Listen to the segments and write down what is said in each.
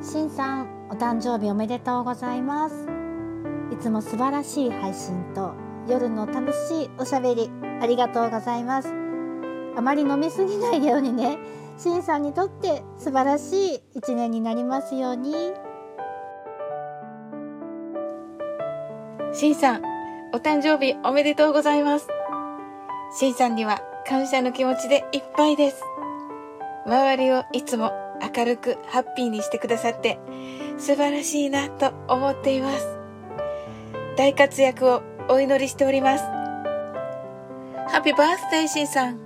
しんさんお誕生日おめでとうございます。いつも素晴らしい配信と夜の楽しいおしゃべりありがとうございます。あまり飲みすぎないようにねしんさんにとって素晴らしい一年になりますように。しんさんお誕生日おめでとうございます。しんさんには感謝の気持ちでいっぱいです。周りをいつも明るくハッピーにしてくださって素晴らしいなと思っています。大活躍をお祈りしております。Happy birthday しんさん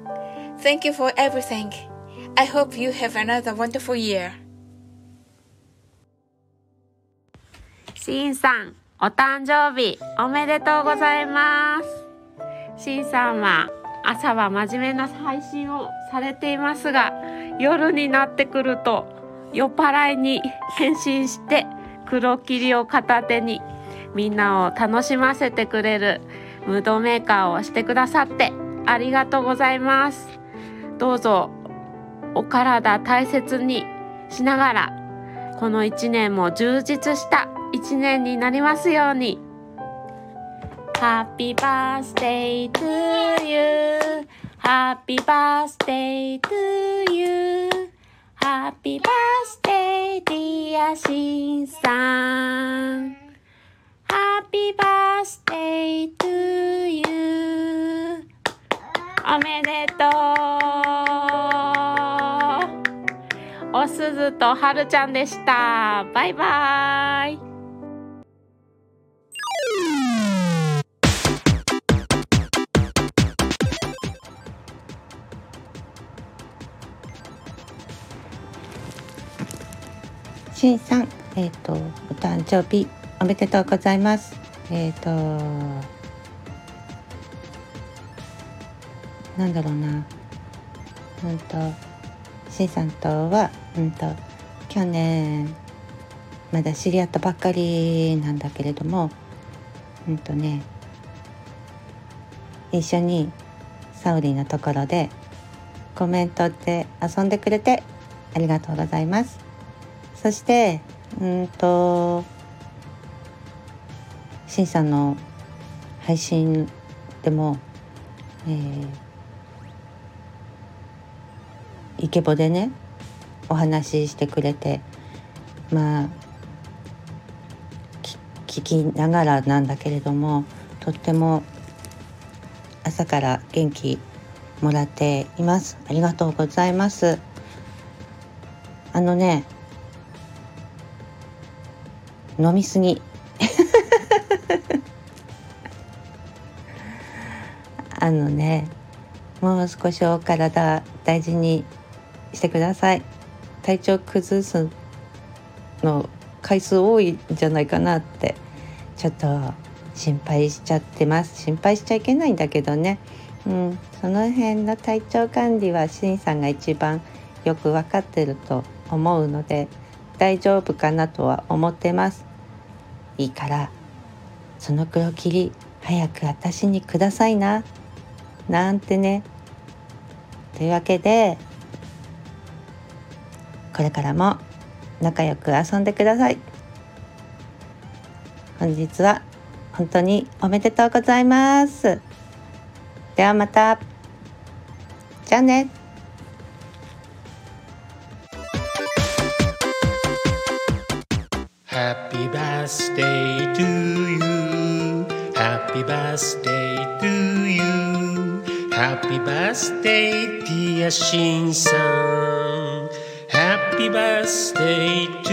Thank you for everything. I hope you have another wonderful year. しんさんお誕生日おめでとうございます。しんさんは朝は真面目な配信をされていますが夜になってくると酔っ払いに変身して黒霧を片手にみんなを楽しませてくれるムードメーカーをしてくださってありがとうございます。どうぞお体大切にしながらこの一年も充実した一年になりますように。Happy birthday to you Happy birthday to you Happy birthday dear しんさん Happy birthday to you おめでとうおすずとはるちゃんでしたバイバーイしんさん、えっ、と、お誕生日おめでとうございます。えっ、と。なんだろうな。うんと。しんさんとは、うんと。去年。まだ知り合ったばっかりなんだけれども。うんとね。一緒に。サウリーのところで。コメントで遊んでくれて。ありがとうございます。そしてうんとしんさんの配信でも、えー、イケボでねお話ししてくれてまあ聞きながらなんだけれどもとっても朝から元気もらっています。ありがとうございます。あのね飲みすぎ。あのねもう少しお体大事にしてください。体調崩すの回数多いんじゃないかなってちょっと心配しちゃってます。心配しちゃいけないんだけどね。うんその辺の体調管理はしんさんが一番よく分かってると思うので大丈夫かなとは思ってます。いいからその黒霧早く私にくださいな。なんてね。というわけでこれからも仲良く遊んでください。本日は本当におめでとうございます。ではまた。じゃあね。Happy birthday to you. Happy birthday to you. Happy birthday, dear Shin-san. Happy birthday to